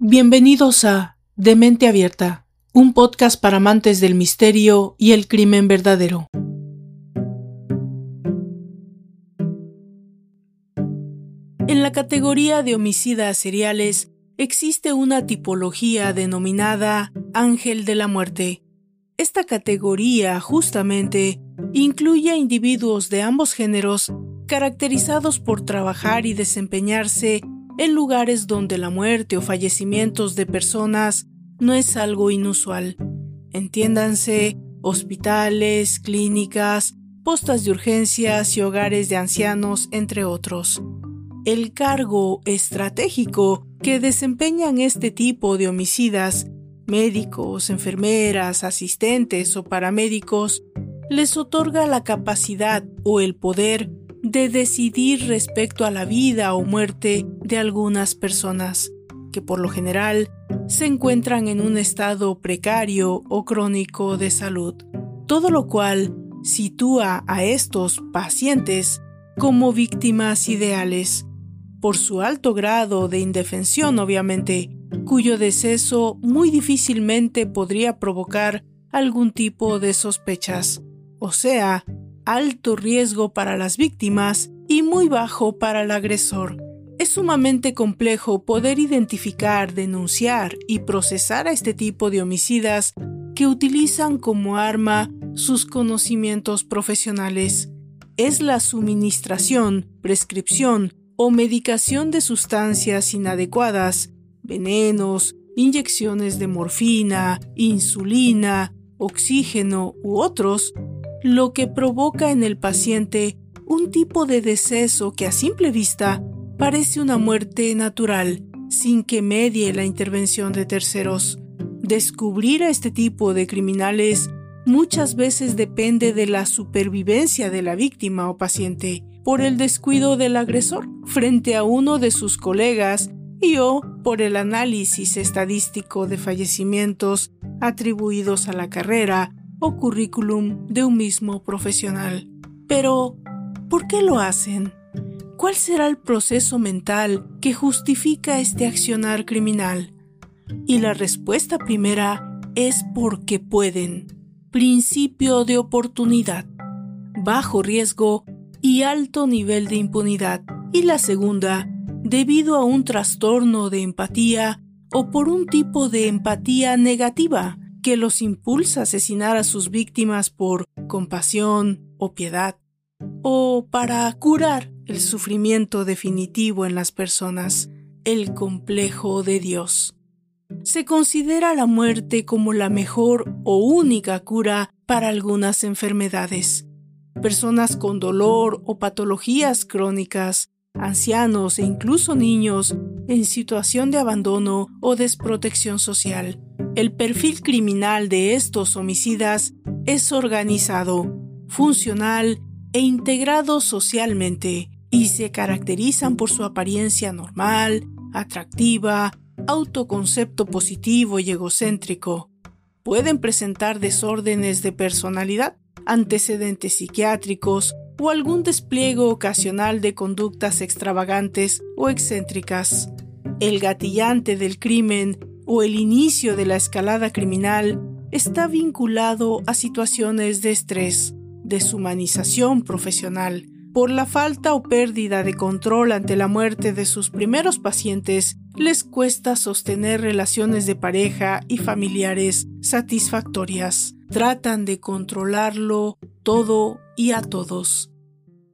Bienvenidos a De Mente Abierta, un podcast para amantes del misterio y el crimen verdadero. En la categoría de homicidas seriales existe una tipología denominada ángel de la muerte. Esta categoría justamente incluye a individuos de ambos géneros caracterizados por trabajar y desempeñarse en lugares donde la muerte o fallecimientos de personas no es algo inusual. Entiéndanse, hospitales, clínicas, postas de urgencias y hogares de ancianos, entre otros. El cargo estratégico que desempeñan este tipo de homicidas, médicos, enfermeras, asistentes o paramédicos, les otorga la capacidad o el poder de decidir respecto a la vida o muerte de algunas personas, que por lo general se encuentran en un estado precario o crónico de salud, todo lo cual sitúa a estos pacientes como víctimas ideales, por su alto grado de indefensión obviamente, cuyo deceso muy difícilmente podría provocar algún tipo de sospechas, o sea, alto riesgo para las víctimas y muy bajo para el agresor. Es sumamente complejo poder identificar, denunciar y procesar a este tipo de homicidas que utilizan como arma sus conocimientos profesionales. Es la suministración, prescripción o medicación de sustancias inadecuadas, venenos, inyecciones de morfina, insulina, oxígeno u otros lo que provoca en el paciente un tipo de deceso que a simple vista parece una muerte natural, sin que medie la intervención de terceros. Descubrir a este tipo de criminales muchas veces depende de la supervivencia de la víctima o paciente por el descuido del agresor frente a uno de sus colegas y o por el análisis estadístico de fallecimientos atribuidos a la carrera o currículum de un mismo profesional. Pero, ¿por qué lo hacen? ¿Cuál será el proceso mental que justifica este accionar criminal? Y la respuesta primera es porque pueden. Principio de oportunidad, bajo riesgo y alto nivel de impunidad. Y la segunda, debido a un trastorno de empatía o por un tipo de empatía negativa, que los impulsa a asesinar a sus víctimas por compasión o piedad, o para curar el sufrimiento definitivo en las personas, el complejo de Dios. Se considera la muerte como la mejor o única cura para algunas enfermedades. Personas con dolor o patologías crónicas, ancianos e incluso niños en situación de abandono o desprotección social el perfil criminal de estos homicidas es organizado, funcional e integrado socialmente y se caracterizan por su apariencia normal, atractiva, autoconcepto positivo y egocéntrico. Pueden presentar desórdenes de personalidad, antecedentes psiquiátricos o algún despliegue ocasional de conductas extravagantes o excéntricas. El gatillante del crimen o el inicio de la escalada criminal está vinculado a situaciones de estrés, deshumanización profesional, por la falta o pérdida de control ante la muerte de sus primeros pacientes, les cuesta sostener relaciones de pareja y familiares satisfactorias. Tratan de controlarlo todo y a todos.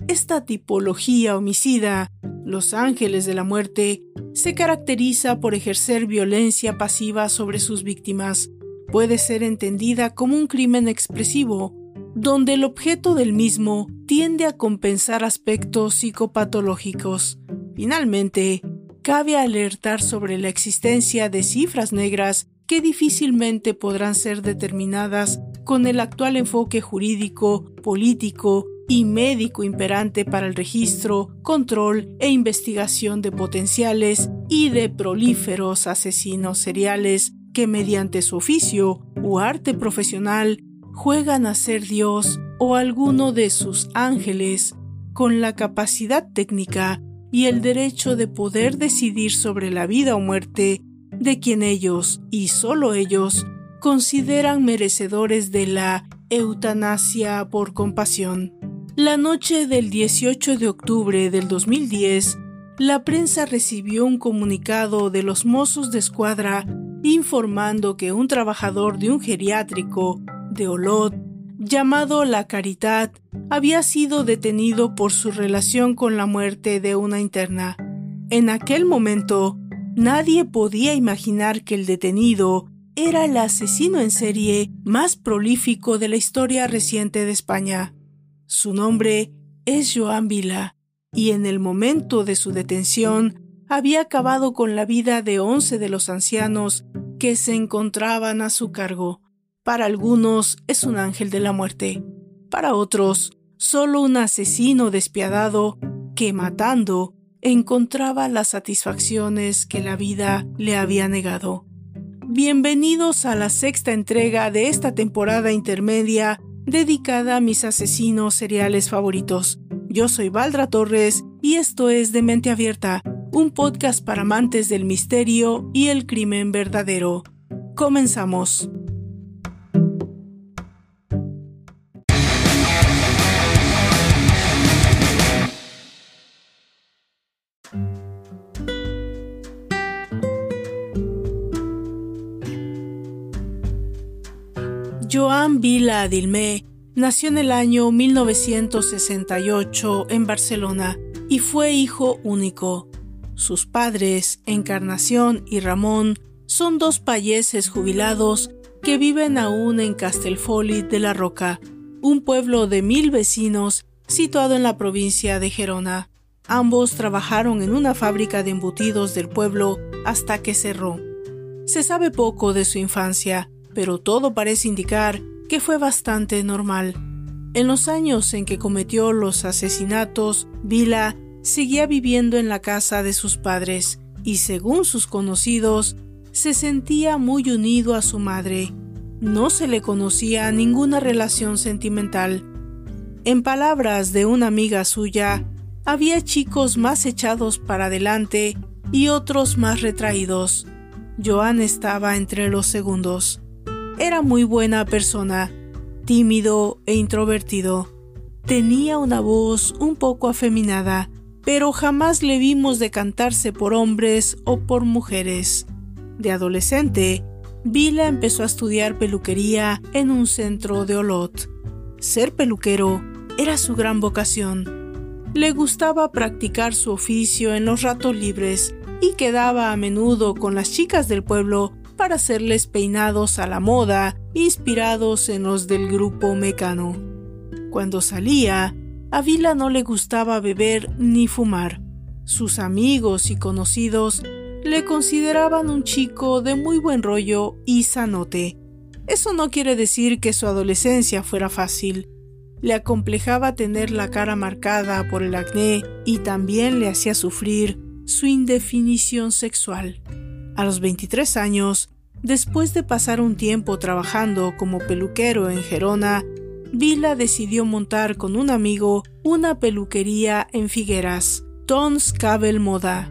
Esta tipología homicida, los ángeles de la muerte, se caracteriza por ejercer violencia pasiva sobre sus víctimas. Puede ser entendida como un crimen expresivo, donde el objeto del mismo tiende a compensar aspectos psicopatológicos. Finalmente, cabe alertar sobre la existencia de cifras negras que difícilmente podrán ser determinadas con el actual enfoque jurídico, político y médico imperante para el registro, control e investigación de potenciales y de prolíferos asesinos seriales que mediante su oficio o arte profesional juegan a ser Dios o alguno de sus ángeles. Con la capacidad técnica y el derecho de poder decidir sobre la vida o muerte de quien ellos, y solo ellos, consideran merecedores de la eutanasia por compasión. La noche del 18 de octubre del 2010, la prensa recibió un comunicado de los mozos de escuadra informando que un trabajador de un geriátrico de Olot llamado La Caridad había sido detenido por su relación con la muerte de una interna. En aquel momento, nadie podía imaginar que el detenido era el asesino en serie más prolífico de la historia reciente de España. Su nombre es Joan Vila, y en el momento de su detención había acabado con la vida de once de los ancianos que se encontraban a su cargo. Para algunos es un ángel de la muerte, para otros solo un asesino despiadado que matando encontraba las satisfacciones que la vida le había negado. Bienvenidos a la sexta entrega de esta temporada intermedia dedicada a mis asesinos seriales favoritos. Yo soy Valdra Torres y esto es De Mente Abierta, un podcast para amantes del misterio y el crimen verdadero. Comenzamos. Joan Vila Adilmé nació en el año 1968 en Barcelona y fue hijo único. Sus padres, Encarnación y Ramón, son dos payeses jubilados que viven aún en Castelfolit de la Roca, un pueblo de mil vecinos situado en la provincia de Gerona. Ambos trabajaron en una fábrica de embutidos del pueblo hasta que cerró. Se sabe poco de su infancia, pero todo parece indicar que fue bastante normal. En los años en que cometió los asesinatos, Vila seguía viviendo en la casa de sus padres y, según sus conocidos, se sentía muy unido a su madre. No se le conocía ninguna relación sentimental. En palabras de una amiga suya, había chicos más echados para adelante y otros más retraídos. Joan estaba entre los segundos. Era muy buena persona, tímido e introvertido. Tenía una voz un poco afeminada, pero jamás le vimos decantarse por hombres o por mujeres. De adolescente, Vila empezó a estudiar peluquería en un centro de Olot. Ser peluquero era su gran vocación. Le gustaba practicar su oficio en los ratos libres y quedaba a menudo con las chicas del pueblo para hacerles peinados a la moda, inspirados en los del grupo Mecano. Cuando salía, a Vila no le gustaba beber ni fumar. Sus amigos y conocidos le consideraban un chico de muy buen rollo y sanote. Eso no quiere decir que su adolescencia fuera fácil. Le acomplejaba tener la cara marcada por el acné y también le hacía sufrir su indefinición sexual. A los 23 años, después de pasar un tiempo trabajando como peluquero en Gerona, Vila decidió montar con un amigo una peluquería en Figueras, Tons Cabel Moda.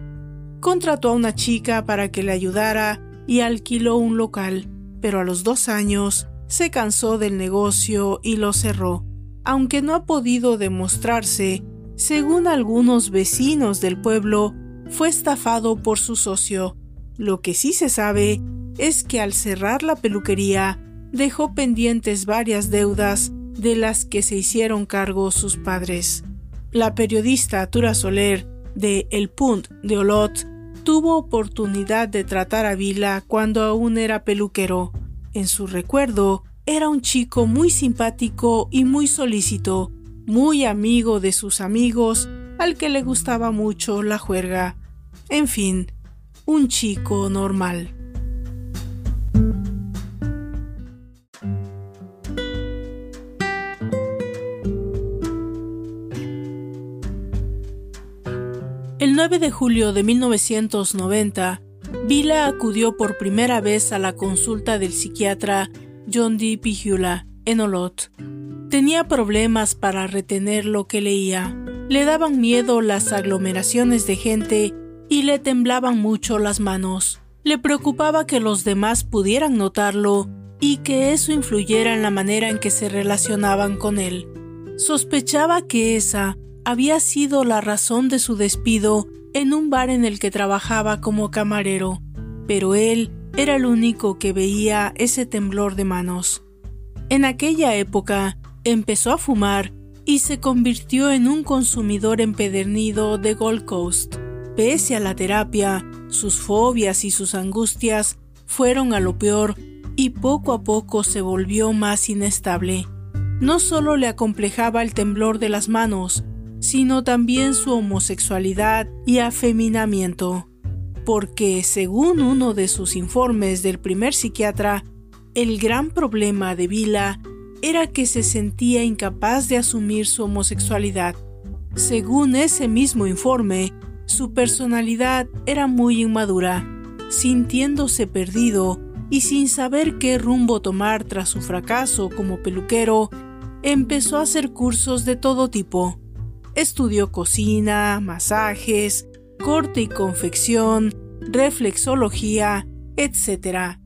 Contrató a una chica para que le ayudara y alquiló un local, pero a los dos años se cansó del negocio y lo cerró. Aunque no ha podido demostrarse, según algunos vecinos del pueblo, fue estafado por su socio, lo que sí se sabe es que al cerrar la peluquería dejó pendientes varias deudas de las que se hicieron cargo sus padres. La periodista Tura Soler de El Punt de Olot tuvo oportunidad de tratar a Vila cuando aún era peluquero. En su recuerdo, era un chico muy simpático y muy solícito, muy amigo de sus amigos, al que le gustaba mucho la juerga. En fin, un chico normal. El 9 de julio de 1990, Vila acudió por primera vez a la consulta del psiquiatra John D. Pihula en Olot. Tenía problemas para retener lo que leía. Le daban miedo las aglomeraciones de gente y le temblaban mucho las manos. Le preocupaba que los demás pudieran notarlo y que eso influyera en la manera en que se relacionaban con él. Sospechaba que esa había sido la razón de su despido en un bar en el que trabajaba como camarero, pero él era el único que veía ese temblor de manos. En aquella época empezó a fumar y se convirtió en un consumidor empedernido de Gold Coast. Pese a la terapia, sus fobias y sus angustias fueron a lo peor y poco a poco se volvió más inestable. No solo le acomplejaba el temblor de las manos, sino también su homosexualidad y afeminamiento, porque según uno de sus informes del primer psiquiatra, el gran problema de Vila era que se sentía incapaz de asumir su homosexualidad. Según ese mismo informe, su personalidad era muy inmadura, sintiéndose perdido y sin saber qué rumbo tomar tras su fracaso como peluquero, empezó a hacer cursos de todo tipo. Estudió cocina, masajes, corte y confección, reflexología, etc.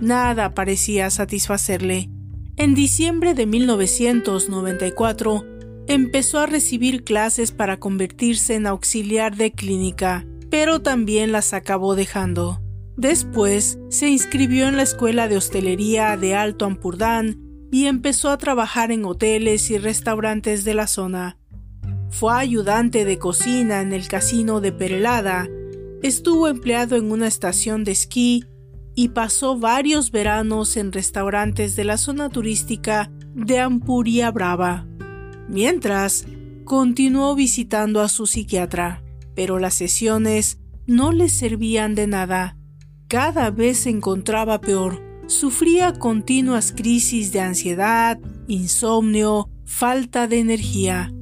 Nada parecía satisfacerle. En diciembre de 1994, empezó a recibir clases para convertirse en auxiliar de clínica, pero también las acabó dejando. Después se inscribió en la Escuela de Hostelería de Alto Ampurdán y empezó a trabajar en hoteles y restaurantes de la zona. Fue ayudante de cocina en el casino de Perelada, estuvo empleado en una estación de esquí y pasó varios veranos en restaurantes de la zona turística de Ampuria Brava. Mientras, continuó visitando a su psiquiatra, pero las sesiones no le servían de nada. Cada vez se encontraba peor. Sufría continuas crisis de ansiedad, insomnio, falta de energía.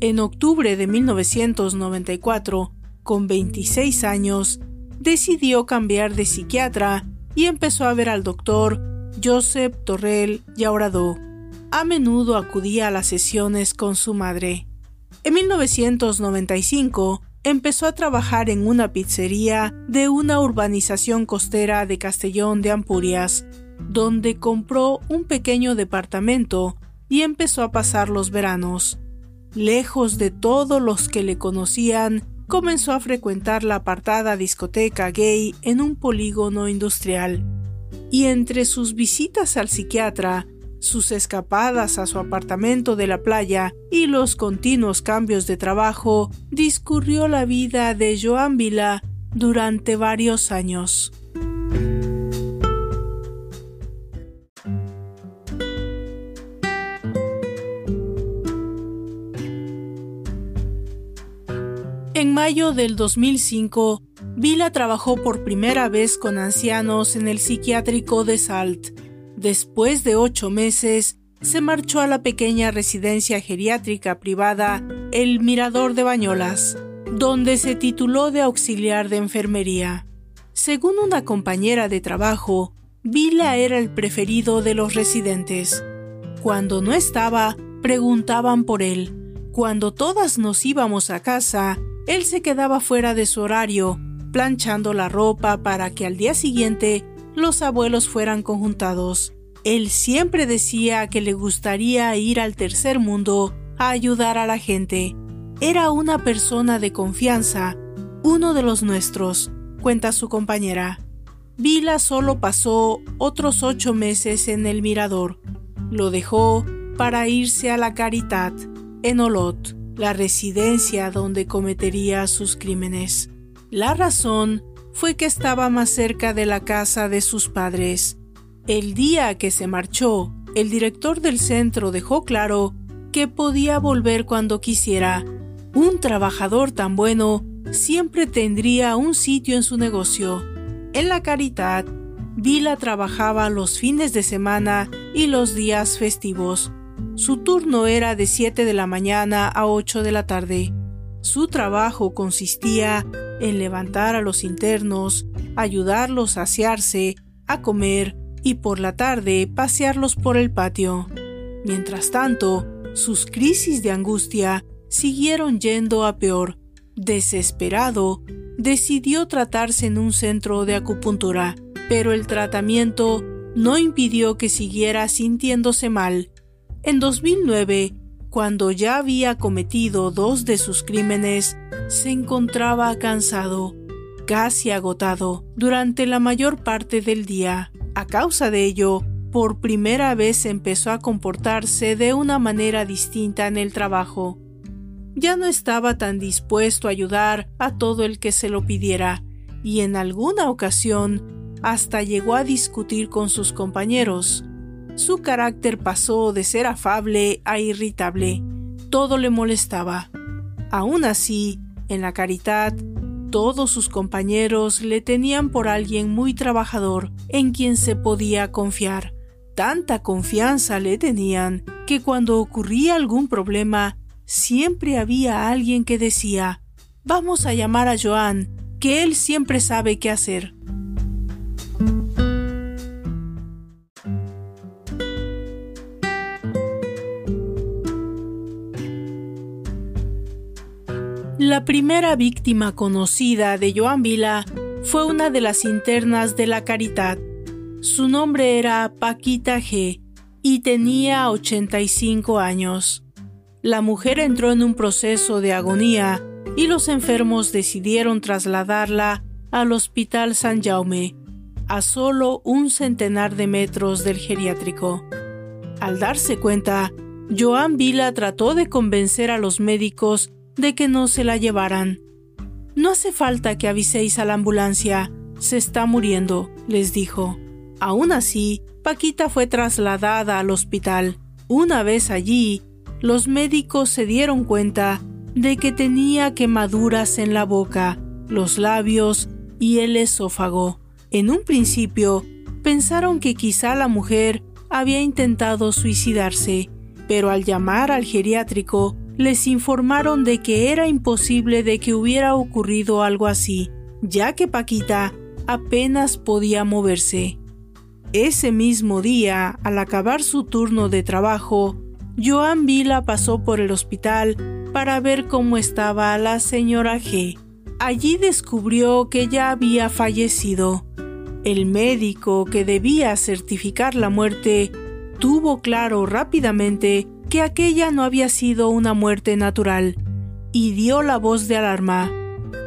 En octubre de 1994, con 26 años, decidió cambiar de psiquiatra y empezó a ver al doctor Joseph Torrell Yaurado. A menudo acudía a las sesiones con su madre. En 1995 empezó a trabajar en una pizzería de una urbanización costera de Castellón de Ampurias, donde compró un pequeño departamento y empezó a pasar los veranos. Lejos de todos los que le conocían comenzó a frecuentar la apartada discoteca gay en un polígono industrial. Y entre sus visitas al psiquiatra, sus escapadas a su apartamento de la playa y los continuos cambios de trabajo, discurrió la vida de Joan Vila durante varios años. En mayo del 2005, Vila trabajó por primera vez con ancianos en el psiquiátrico de Salt. Después de ocho meses, se marchó a la pequeña residencia geriátrica privada El Mirador de Bañolas, donde se tituló de auxiliar de enfermería. Según una compañera de trabajo, Vila era el preferido de los residentes. Cuando no estaba, preguntaban por él. Cuando todas nos íbamos a casa, él se quedaba fuera de su horario, planchando la ropa para que al día siguiente los abuelos fueran conjuntados. Él siempre decía que le gustaría ir al tercer mundo a ayudar a la gente. Era una persona de confianza, uno de los nuestros, cuenta su compañera. Vila solo pasó otros ocho meses en el mirador. Lo dejó para irse a la Caridad, en Olot la residencia donde cometería sus crímenes. La razón fue que estaba más cerca de la casa de sus padres. El día que se marchó, el director del centro dejó claro que podía volver cuando quisiera. Un trabajador tan bueno siempre tendría un sitio en su negocio. En la caridad, Vila trabajaba los fines de semana y los días festivos. Su turno era de 7 de la mañana a 8 de la tarde. Su trabajo consistía en levantar a los internos, ayudarlos a asearse, a comer y por la tarde pasearlos por el patio. Mientras tanto, sus crisis de angustia siguieron yendo a peor. Desesperado, decidió tratarse en un centro de acupuntura, pero el tratamiento no impidió que siguiera sintiéndose mal. En 2009, cuando ya había cometido dos de sus crímenes, se encontraba cansado, casi agotado, durante la mayor parte del día. A causa de ello, por primera vez empezó a comportarse de una manera distinta en el trabajo. Ya no estaba tan dispuesto a ayudar a todo el que se lo pidiera, y en alguna ocasión hasta llegó a discutir con sus compañeros. Su carácter pasó de ser afable a irritable. Todo le molestaba. Aún así, en la caridad, todos sus compañeros le tenían por alguien muy trabajador en quien se podía confiar tanta confianza le tenían que cuando ocurría algún problema, siempre había alguien que decía, vamos a llamar a Joan, que él siempre sabe qué hacer. La primera víctima conocida de Joan Vila fue una de las internas de la Caridad, su nombre era Paquita G y tenía 85 años. La mujer entró en un proceso de agonía y los enfermos decidieron trasladarla al Hospital San Jaume, a solo un centenar de metros del geriátrico. Al darse cuenta, Joan Vila trató de convencer a los médicos de que no se la llevaran. No hace falta que aviséis a la ambulancia, se está muriendo, les dijo. Aún así, Paquita fue trasladada al hospital. Una vez allí, los médicos se dieron cuenta de que tenía quemaduras en la boca, los labios y el esófago. En un principio, pensaron que quizá la mujer había intentado suicidarse, pero al llamar al geriátrico, les informaron de que era imposible de que hubiera ocurrido algo así, ya que Paquita apenas podía moverse. Ese mismo día, al acabar su turno de trabajo, Joan Vila pasó por el hospital para ver cómo estaba la señora G. Allí descubrió que ya había fallecido. El médico que debía certificar la muerte tuvo claro rápidamente que aquella no había sido una muerte natural y dio la voz de alarma.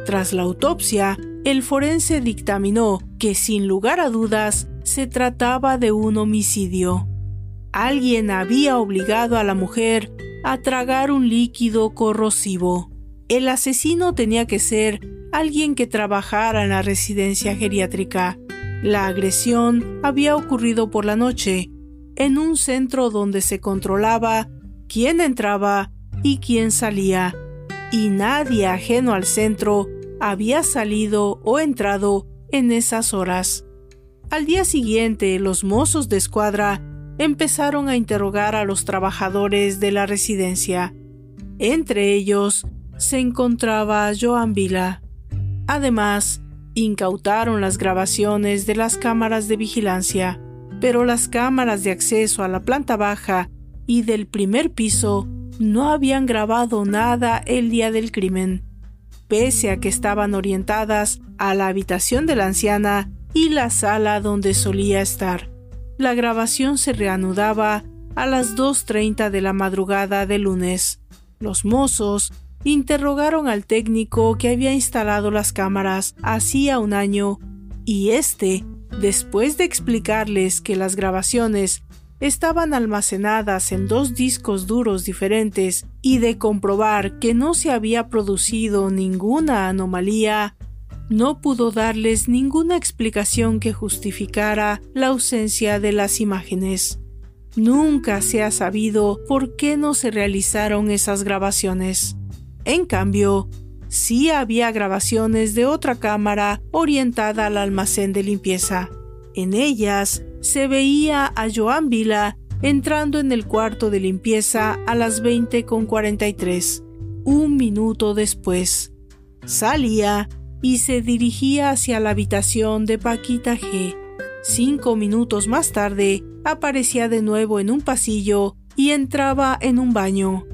Tras la autopsia, el forense dictaminó que sin lugar a dudas se trataba de un homicidio. Alguien había obligado a la mujer a tragar un líquido corrosivo. El asesino tenía que ser alguien que trabajara en la residencia geriátrica. La agresión había ocurrido por la noche, en un centro donde se controlaba quién entraba y quién salía, y nadie ajeno al centro había salido o entrado en esas horas. Al día siguiente, los mozos de escuadra empezaron a interrogar a los trabajadores de la residencia. Entre ellos se encontraba Joan Vila. Además, incautaron las grabaciones de las cámaras de vigilancia, pero las cámaras de acceso a la planta baja y del primer piso no habían grabado nada el día del crimen, pese a que estaban orientadas a la habitación de la anciana y la sala donde solía estar. La grabación se reanudaba a las 2.30 de la madrugada de lunes. Los mozos interrogaron al técnico que había instalado las cámaras hacía un año y éste, después de explicarles que las grabaciones estaban almacenadas en dos discos duros diferentes y de comprobar que no se había producido ninguna anomalía, no pudo darles ninguna explicación que justificara la ausencia de las imágenes. Nunca se ha sabido por qué no se realizaron esas grabaciones. En cambio, sí había grabaciones de otra cámara orientada al almacén de limpieza. En ellas se veía a Joan Vila entrando en el cuarto de limpieza a las 20.43, un minuto después. Salía y se dirigía hacia la habitación de Paquita G. Cinco minutos más tarde, aparecía de nuevo en un pasillo y entraba en un baño.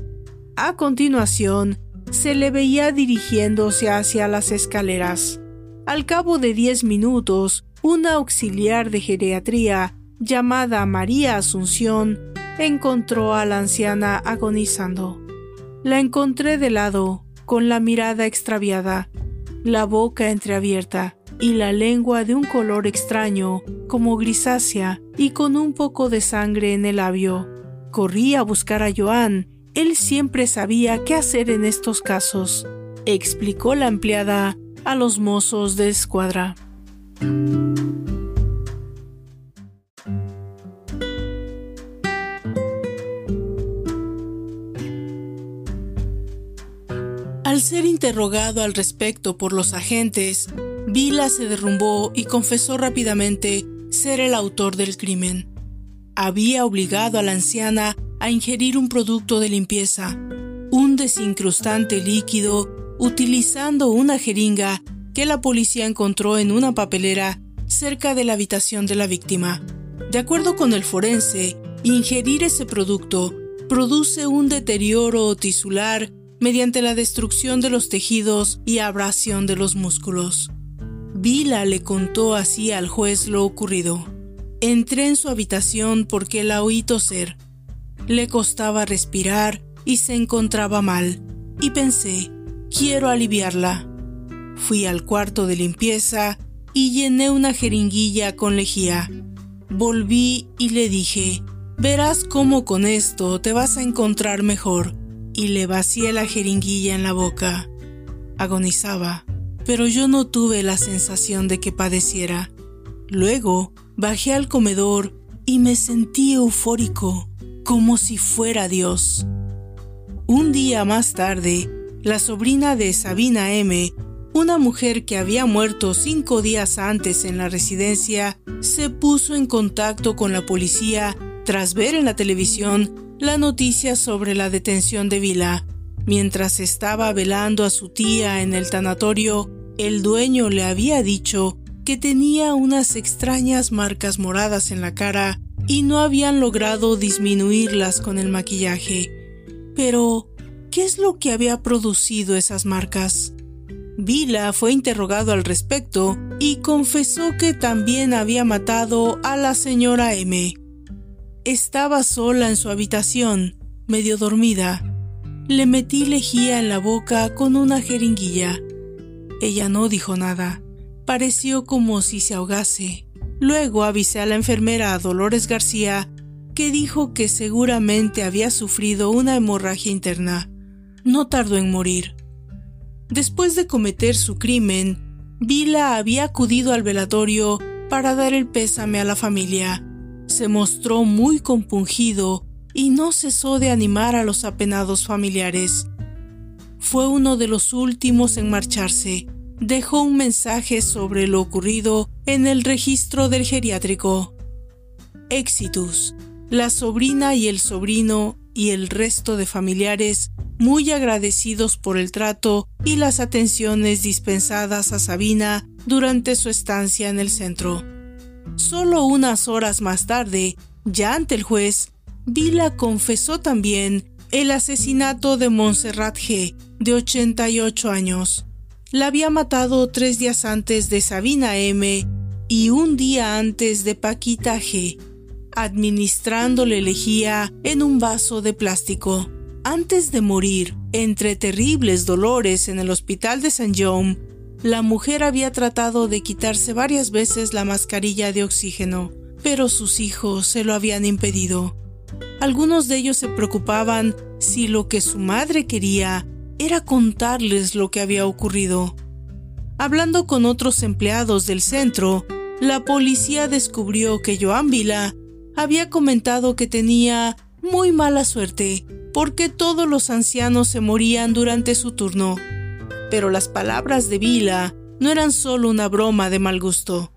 A continuación, se le veía dirigiéndose hacia las escaleras. Al cabo de diez minutos, una auxiliar de geriatría llamada María Asunción encontró a la anciana agonizando. La encontré de lado, con la mirada extraviada, la boca entreabierta y la lengua de un color extraño, como grisácea, y con un poco de sangre en el labio. Corrí a buscar a Joan. Él siempre sabía qué hacer en estos casos, explicó la empleada a los mozos de escuadra. Al ser interrogado al respecto por los agentes, Vila se derrumbó y confesó rápidamente ser el autor del crimen. Había obligado a la anciana a ingerir un producto de limpieza, un desincrustante líquido, utilizando una jeringa que la policía encontró en una papelera cerca de la habitación de la víctima. De acuerdo con el forense, ingerir ese producto produce un deterioro tisular mediante la destrucción de los tejidos y abrasión de los músculos. Vila le contó así al juez lo ocurrido. Entré en su habitación porque la oí toser. Le costaba respirar y se encontraba mal, y pensé, quiero aliviarla. Fui al cuarto de limpieza y llené una jeringuilla con lejía. Volví y le dije, verás cómo con esto te vas a encontrar mejor y le vacié la jeringuilla en la boca. Agonizaba, pero yo no tuve la sensación de que padeciera. Luego bajé al comedor y me sentí eufórico, como si fuera Dios. Un día más tarde, la sobrina de Sabina M., una mujer que había muerto cinco días antes en la residencia, se puso en contacto con la policía tras ver en la televisión la noticia sobre la detención de Vila. Mientras estaba velando a su tía en el tanatorio, el dueño le había dicho que tenía unas extrañas marcas moradas en la cara y no habían logrado disminuirlas con el maquillaje. Pero, ¿qué es lo que había producido esas marcas? Vila fue interrogado al respecto y confesó que también había matado a la señora M. Estaba sola en su habitación, medio dormida. Le metí lejía en la boca con una jeringuilla. Ella no dijo nada. Pareció como si se ahogase. Luego avisé a la enfermera Dolores García, que dijo que seguramente había sufrido una hemorragia interna. No tardó en morir. Después de cometer su crimen, Vila había acudido al velatorio para dar el pésame a la familia se mostró muy compungido y no cesó de animar a los apenados familiares. Fue uno de los últimos en marcharse. Dejó un mensaje sobre lo ocurrido en el registro del geriátrico. Exitus, la sobrina y el sobrino y el resto de familiares muy agradecidos por el trato y las atenciones dispensadas a Sabina durante su estancia en el centro. Solo unas horas más tarde, ya ante el juez, Vila confesó también el asesinato de Montserrat G., de 88 años. La había matado tres días antes de Sabina M. y un día antes de Paquita G., administrándole lejía en un vaso de plástico. Antes de morir, entre terribles dolores en el hospital de Saint John, la mujer había tratado de quitarse varias veces la mascarilla de oxígeno, pero sus hijos se lo habían impedido. Algunos de ellos se preocupaban si lo que su madre quería era contarles lo que había ocurrido. Hablando con otros empleados del centro, la policía descubrió que Joan Vila había comentado que tenía muy mala suerte porque todos los ancianos se morían durante su turno pero las palabras de Vila no eran solo una broma de mal gusto.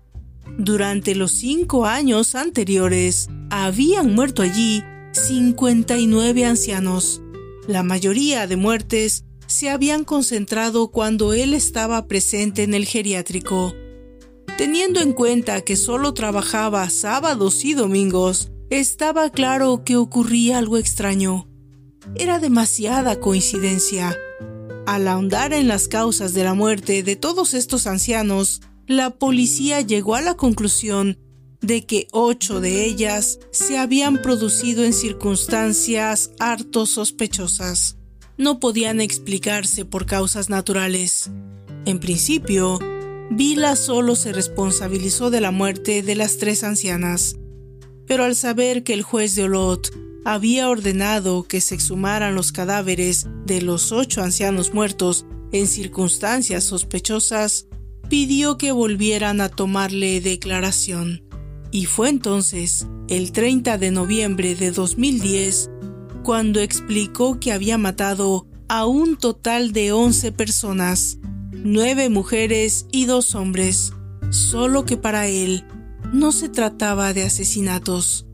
Durante los cinco años anteriores, habían muerto allí 59 ancianos. La mayoría de muertes se habían concentrado cuando él estaba presente en el geriátrico. Teniendo en cuenta que solo trabajaba sábados y domingos, estaba claro que ocurría algo extraño. Era demasiada coincidencia Al ahondar en las causas de la muerte de todos estos ancianos, la policía llegó a la conclusión de que ocho de ellas se habían producido en circunstancias harto sospechosas. No podían explicarse por causas naturales. En principio, Vila solo se responsabilizó de la muerte de las tres ancianas, pero al saber que el juez de Olot había ordenado que se exhumaran los cadáveres de los ocho ancianos muertos en circunstancias sospechosas, pidió que volvieran a tomarle declaración. Y fue entonces, el 30 de noviembre de 2010, cuando explicó que había matado a un total de 11 personas, nueve mujeres y dos hombres, solo que para él no se trataba de asesinatos,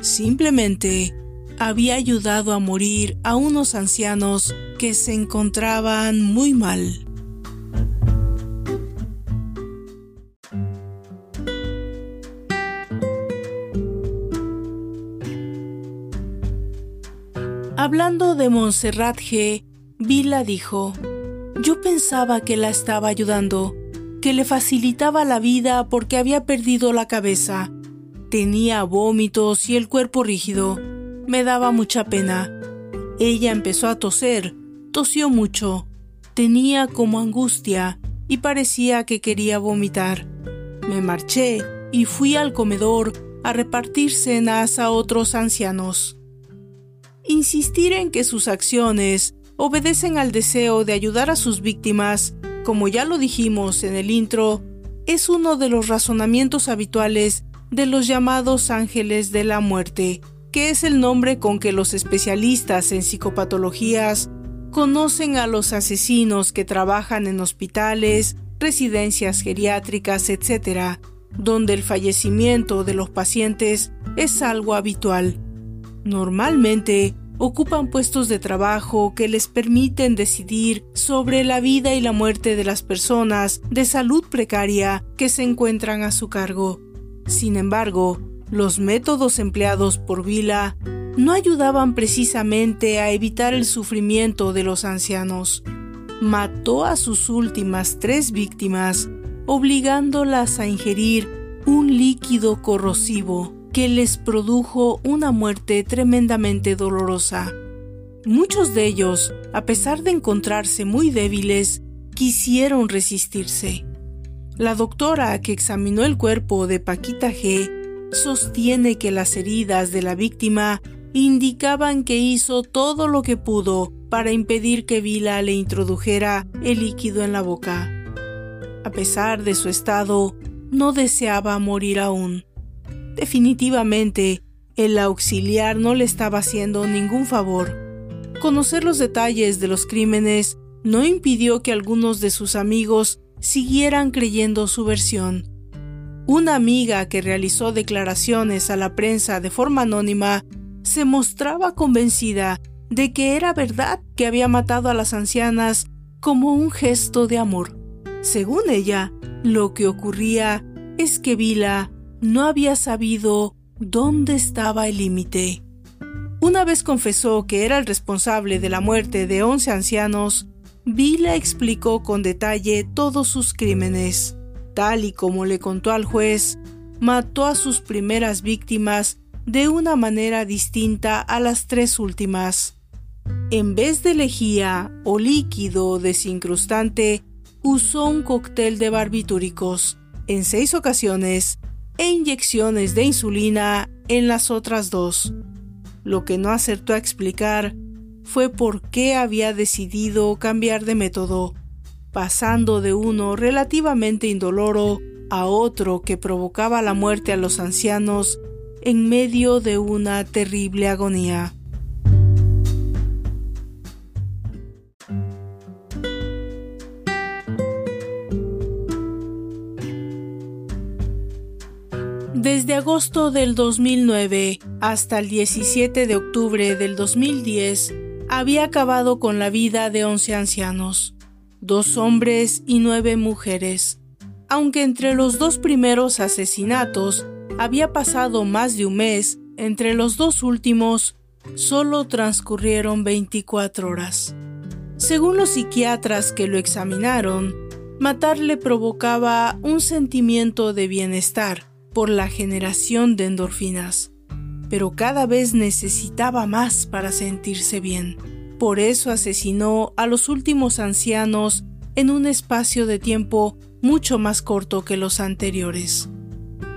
simplemente había ayudado a morir a unos ancianos que se encontraban muy mal. Hablando de Montserrat G., Vila dijo, yo pensaba que la estaba ayudando, que le facilitaba la vida porque había perdido la cabeza. Tenía vómitos y el cuerpo rígido. Me daba mucha pena. Ella empezó a toser, tosió mucho. Tenía como angustia y parecía que quería vomitar. Me marché y fui al comedor a repartir cenas a otros ancianos. Insistir en que sus acciones obedecen al deseo de ayudar a sus víctimas, como ya lo dijimos en el intro, es uno de los razonamientos habituales de los llamados ángeles de la muerte, que es el nombre con que los especialistas en psicopatologías conocen a los asesinos que trabajan en hospitales, residencias geriátricas, etc., donde el fallecimiento de los pacientes es algo habitual. Normalmente, ocupan puestos de trabajo que les permiten decidir sobre la vida y la muerte de las personas de salud precaria que se encuentran a su cargo. Sin embargo, los métodos empleados por Vila no ayudaban precisamente a evitar el sufrimiento de los ancianos. Mató a sus últimas tres víctimas, obligándolas a ingerir un líquido corrosivo que les produjo una muerte tremendamente dolorosa. Muchos de ellos, a pesar de encontrarse muy débiles, quisieron resistirse. La doctora que examinó el cuerpo de Paquita G sostiene que las heridas de la víctima indicaban que hizo todo lo que pudo para impedir que Vila le introdujera el líquido en la boca. A pesar de su estado, no deseaba morir aún. Definitivamente, el auxiliar no le estaba haciendo ningún favor. Conocer los detalles de los crímenes no impidió que algunos de sus amigos siguieran creyendo su versión. Una amiga que realizó declaraciones a la prensa de forma anónima se mostraba convencida de que era verdad que había matado a las ancianas como un gesto de amor. Según ella, lo que ocurría es que Vila no había sabido dónde estaba el límite. Una vez confesó que era el responsable de la muerte de once ancianos, Vila explicó con detalle todos sus crímenes. Tal y como le contó al juez, mató a sus primeras víctimas de una manera distinta a las tres últimas. En vez de lejía o líquido desincrustante, usó un cóctel de barbitúricos. En seis ocasiones, e inyecciones de insulina en las otras dos. Lo que no acertó a explicar fue por qué había decidido cambiar de método, pasando de uno relativamente indoloro a otro que provocaba la muerte a los ancianos en medio de una terrible agonía. Desde agosto del 2009 hasta el 17 de octubre del 2010, había acabado con la vida de 11 ancianos, dos hombres y nueve mujeres. Aunque entre los dos primeros asesinatos había pasado más de un mes, entre los dos últimos solo transcurrieron 24 horas. Según los psiquiatras que lo examinaron, matar le provocaba un sentimiento de bienestar por la generación de endorfinas, pero cada vez necesitaba más para sentirse bien. Por eso asesinó a los últimos ancianos en un espacio de tiempo mucho más corto que los anteriores.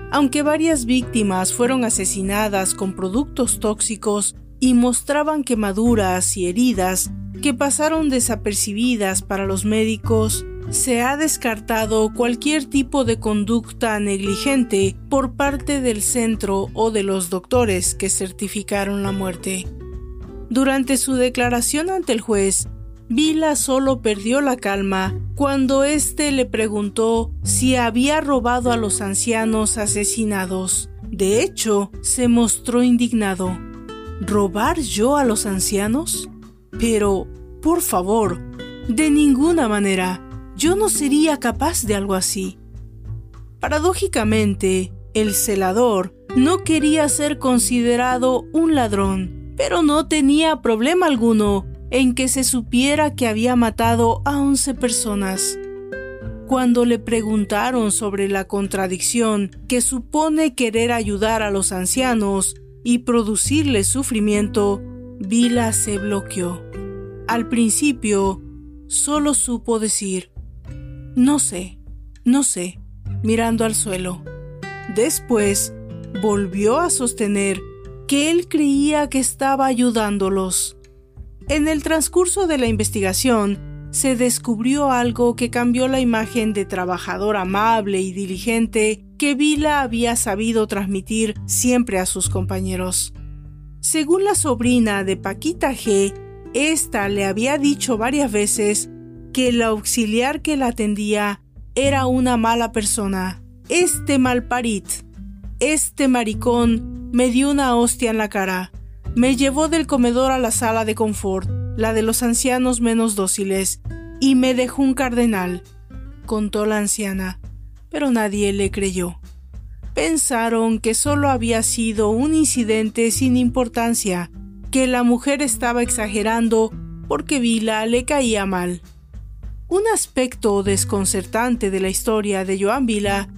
Aunque varias víctimas fueron asesinadas con productos tóxicos y mostraban quemaduras y heridas que pasaron desapercibidas para los médicos, se ha descartado cualquier tipo de conducta negligente por parte del centro o de los doctores que certificaron la muerte. Durante su declaración ante el juez, Vila solo perdió la calma cuando éste le preguntó si había robado a los ancianos asesinados. De hecho, se mostró indignado. ¿Robar yo a los ancianos? Pero, por favor, de ninguna manera. Yo no sería capaz de algo así. Paradójicamente, el celador no quería ser considerado un ladrón, pero no tenía problema alguno en que se supiera que había matado a 11 personas. Cuando le preguntaron sobre la contradicción que supone querer ayudar a los ancianos y producirles sufrimiento, Vila se bloqueó. Al principio, solo supo decir, no sé, no sé, mirando al suelo. Después, volvió a sostener que él creía que estaba ayudándolos en el transcurso de la investigación, se descubrió algo que cambió la imagen de trabajador amable y diligente que Vila había sabido transmitir siempre a sus compañeros. Según la sobrina de Paquita G, ésta le había dicho varias veces que el auxiliar que la atendía era una mala persona. Este malparit, este maricón, me dio una hostia en la cara. Me llevó del comedor a la sala de confort, la de los ancianos menos dóciles, y me dejó un cardenal, contó la anciana, pero nadie le creyó. Pensaron que solo había sido un incidente sin importancia, que la mujer estaba exagerando porque Vila le caía mal. Un aspecto desconcertante de la historia de Joan Vila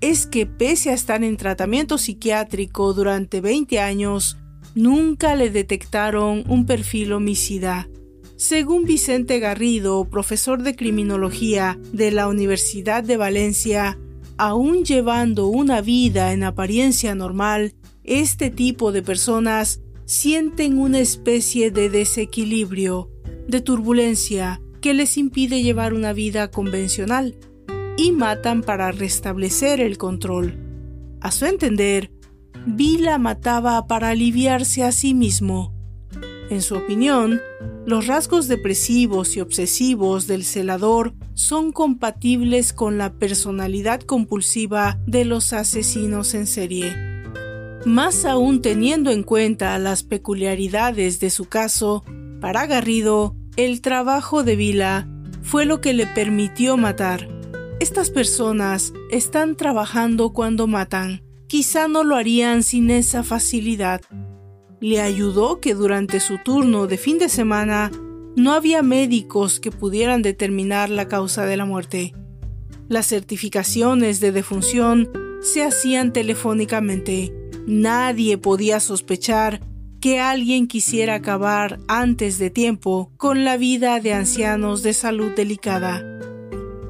es que pese a estar en tratamiento psiquiátrico durante 20 años, nunca le detectaron un perfil homicida. Según Vicente Garrido, profesor de criminología de la Universidad de Valencia, aún llevando una vida en apariencia normal, este tipo de personas sienten una especie de desequilibrio, de turbulencia, que les impide llevar una vida convencional y matan para restablecer el control. A su entender, Vila mataba para aliviarse a sí mismo. En su opinión, los rasgos depresivos y obsesivos del celador son compatibles con la personalidad compulsiva de los asesinos en serie. Más aún teniendo en cuenta las peculiaridades de su caso, para Garrido, el trabajo de Vila fue lo que le permitió matar. Estas personas están trabajando cuando matan quizá no lo harían sin esa facilidad. Le ayudó que durante su turno de fin de semana no había médicos que pudieran determinar la causa de la muerte. Las certificaciones de defunción se hacían telefónicamente. Nadie podía sospechar que alguien quisiera acabar antes de tiempo con la vida de ancianos de salud delicada.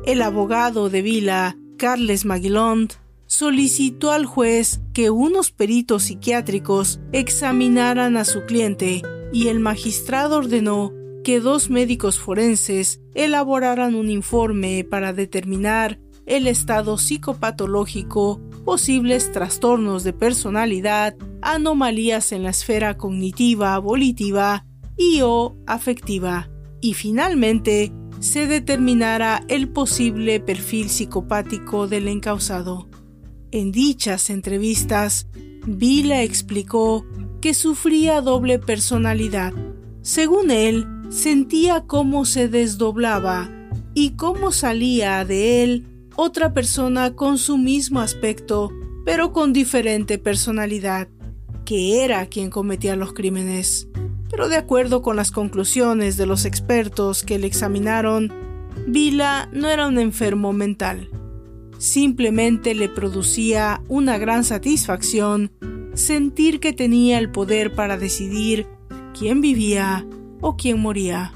El abogado de Vila, Carles Maguilond, solicitó al juez que unos peritos psiquiátricos examinaran a su cliente y el magistrado ordenó que dos médicos forenses elaboraran un informe para determinar el estado psicopatológico, posibles trastornos de personalidad, anomalías en la esfera cognitiva, volitiva y o afectiva, y finalmente se determinara el posible perfil psicopático del encausado. En dichas entrevistas, Vila explicó que sufría doble personalidad. Según él, sentía cómo se desdoblaba y cómo salía de él otra persona con su mismo aspecto, pero con diferente personalidad, que era quien cometía los crímenes. pero de acuerdo con las conclusiones de los expertos que le examinaron, Vila no era un enfermo mental. Simplemente le producía una gran satisfacción sentir que tenía el poder para decidir quién vivía o quién moría.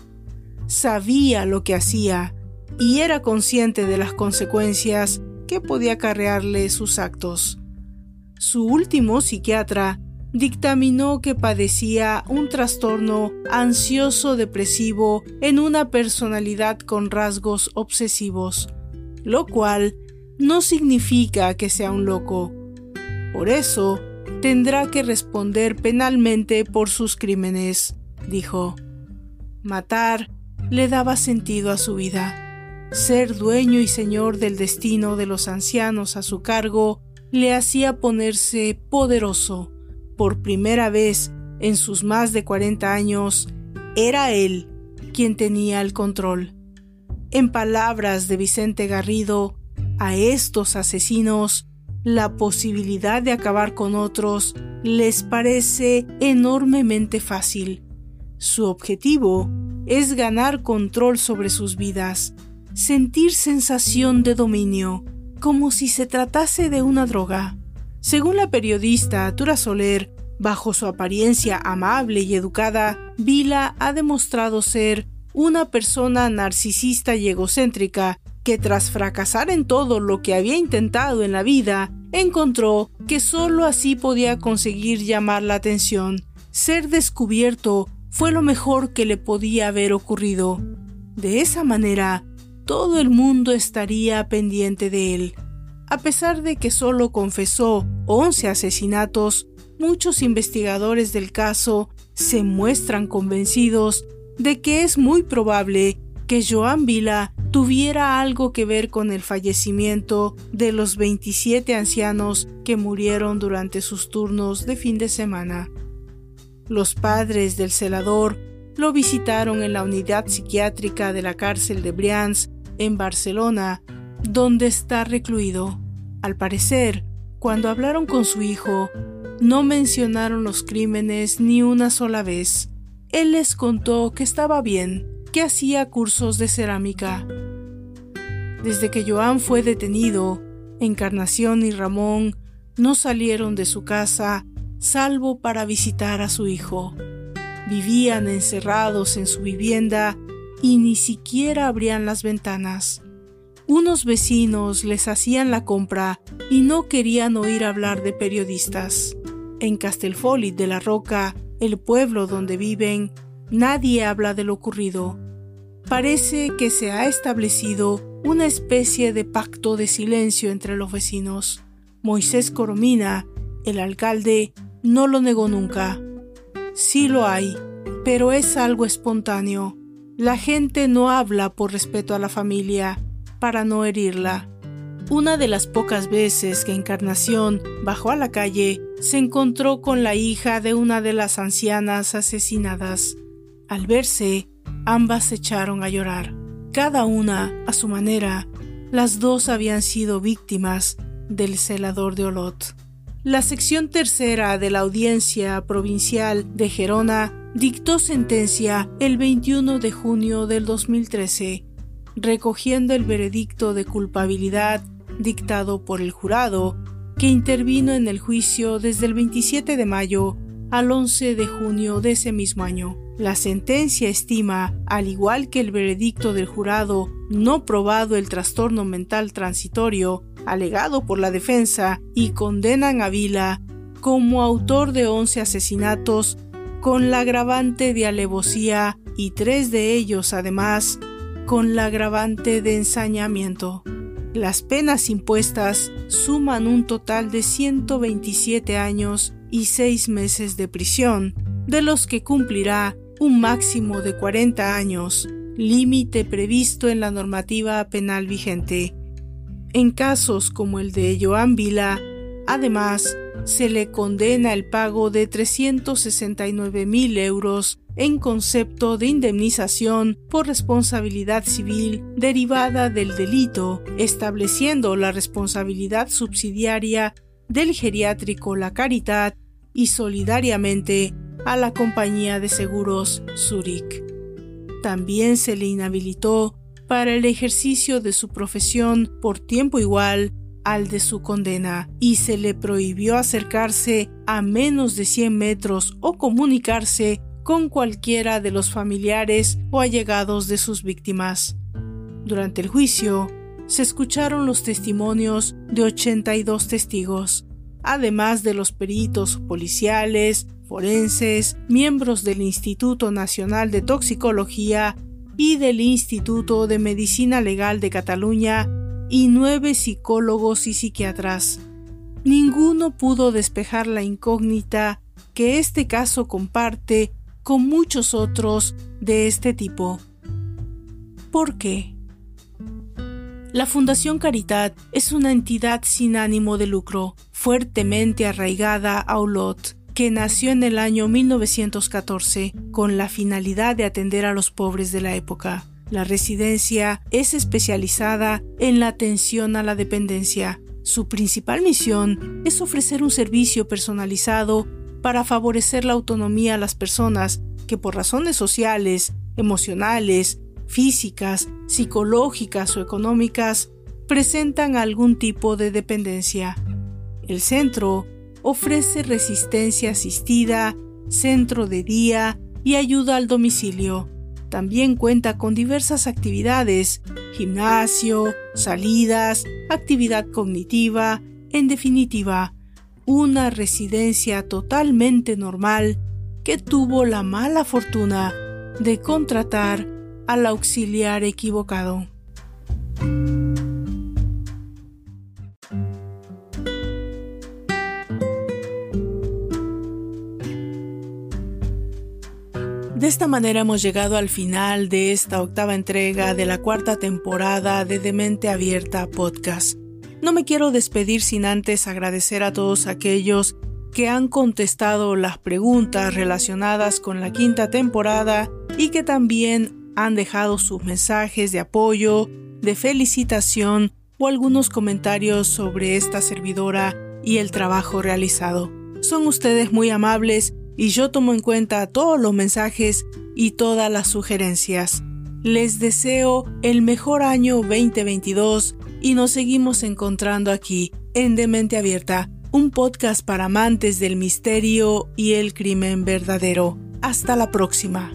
Sabía lo que hacía y era consciente de las consecuencias que podía acarrearle sus actos. Su último psiquiatra dictaminó que padecía un trastorno ansioso depresivo en una personalidad con rasgos obsesivos, lo cual no significa que sea un loco. Por eso, tendrá que responder penalmente por sus crímenes, dijo. Matar le daba sentido a su vida. Ser dueño y señor del destino de los ancianos a su cargo le hacía ponerse poderoso. Por primera vez en sus más de 40 años, era él quien tenía el control. En palabras de Vicente Garrido, a estos asesinos la posibilidad de acabar con otros les parece enormemente fácil. Su objetivo es ganar control sobre sus vidas, sentir sensación de dominio, como si se tratase de una droga. Según la periodista Tura Soler, bajo su apariencia amable y educada, Vila ha demostrado ser una persona narcisista y egocéntrica que tras fracasar en todo lo que había intentado en la vida, encontró que sólo así podía conseguir llamar la atención. Ser descubierto fue lo mejor que le podía haber ocurrido. De esa manera, todo el mundo estaría pendiente de él. A pesar de que solo confesó 11 asesinatos, muchos investigadores del caso se muestran convencidos de que es muy probable que Joan Vila tuviera algo que ver con el fallecimiento de los 27 ancianos que murieron durante sus turnos de fin de semana. Los padres del celador lo visitaron en la unidad psiquiátrica de la cárcel de Brians, en Barcelona, donde está recluido. Al parecer, cuando hablaron con su hijo, no mencionaron los crímenes ni una sola vez. Él les contó que estaba bien, que hacía cursos de cerámica. Desde que Joan fue detenido, Encarnación y Ramón no salieron de su casa salvo para visitar a su hijo. Vivían encerrados en su vivienda y ni siquiera abrían las ventanas. Unos vecinos les hacían la compra y no querían oír hablar de periodistas. En Castelfolit de la Roca, el pueblo donde viven, nadie habla de lo ocurrido parece que se ha establecido una especie de pacto de silencio entre los vecinos. Moisés Coromina, el alcalde, no lo negó nunca. Sí lo hay, pero es algo espontáneo. La gente no habla por respeto a la familia, para no herirla. Una de las pocas veces que Encarnación bajó a la calle, se encontró con la hija de una de las ancianas asesinadas. Al verse, Ambas se echaron a llorar. Cada una, a su manera, las dos habían sido víctimas del celador de Olot. La sección tercera de la Audiencia Provincial de Gerona dictó sentencia el 21 de junio del 2013, recogiendo el veredicto de culpabilidad dictado por el jurado, que intervino en el juicio desde el 27 de mayo al 11 de junio de ese mismo año. La sentencia estima, al igual que el veredicto del jurado, no probado el trastorno mental transitorio alegado por la defensa y condenan a Vila como autor de 11 asesinatos con la agravante de alevosía y tres de ellos además con la agravante de ensañamiento. Las penas impuestas suman un total de 127 años y seis meses de prisión, de los que cumplirá un máximo de 40 años, límite previsto en la normativa penal vigente. En casos como el de Joan Vila, además, se le condena el pago de 369 mil euros en concepto de indemnización por responsabilidad civil derivada del delito, estableciendo la responsabilidad subsidiaria del geriátrico La Caridad y solidariamente a la compañía de seguros Zurich. También se le inhabilitó para el ejercicio de su profesión por tiempo igual al de su condena y se le prohibió acercarse a menos de 100 metros o comunicarse con cualquiera de los familiares o allegados de sus víctimas. Durante el juicio, se escucharon los testimonios de 82 testigos, además de los peritos policiales, forenses, miembros del Instituto Nacional de Toxicología y del Instituto de Medicina Legal de Cataluña y nueve psicólogos y psiquiatras. Ninguno pudo despejar la incógnita que este caso comparte con muchos otros de este tipo. ¿Por qué? La Fundación Caridad es una entidad sin ánimo de lucro, fuertemente arraigada a Olot, que nació en el año 1914 con la finalidad de atender a los pobres de la época. La residencia es especializada en la atención a la dependencia. Su principal misión es ofrecer un servicio personalizado para favorecer la autonomía a las personas que por razones sociales, emocionales, físicas, psicológicas o económicas presentan algún tipo de dependencia. El centro ofrece resistencia asistida, centro de día y ayuda al domicilio. También cuenta con diversas actividades, gimnasio, salidas, actividad cognitiva, en definitiva, una residencia totalmente normal que tuvo la mala fortuna de contratar al auxiliar equivocado. De esta manera hemos llegado al final de esta octava entrega de la cuarta temporada de Demente Abierta Podcast. No me quiero despedir sin antes agradecer a todos aquellos que han contestado las preguntas relacionadas con la quinta temporada y que también han dejado sus mensajes de apoyo, de felicitación o algunos comentarios sobre esta servidora y el trabajo realizado. Son ustedes muy amables y yo tomo en cuenta todos los mensajes y todas las sugerencias. Les deseo el mejor año 2022 y nos seguimos encontrando aquí en Demente Abierta, un podcast para amantes del misterio y el crimen verdadero. Hasta la próxima.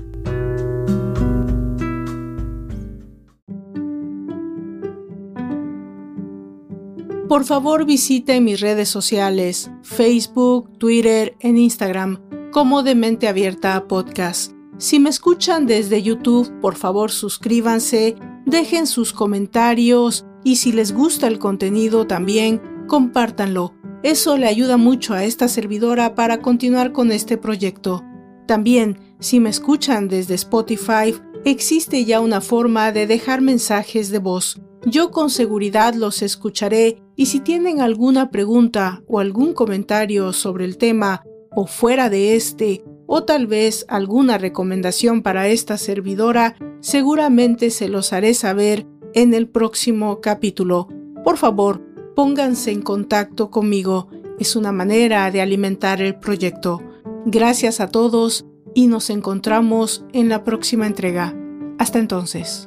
Por favor visite mis redes sociales, Facebook, Twitter e Instagram como de Mente Abierta Podcast. Si me escuchan desde YouTube, por favor suscríbanse, dejen sus comentarios y si les gusta el contenido también, compártanlo. Eso le ayuda mucho a esta servidora para continuar con este proyecto. También, si me escuchan desde Spotify, existe ya una forma de dejar mensajes de voz. Yo con seguridad los escucharé y si tienen alguna pregunta o algún comentario sobre el tema o fuera de este, o tal vez alguna recomendación para esta servidora, seguramente se los haré saber en el próximo capítulo. Por favor, pónganse en contacto conmigo. Es una manera de alimentar el proyecto. Gracias a todos y nos encontramos en la próxima entrega. Hasta entonces.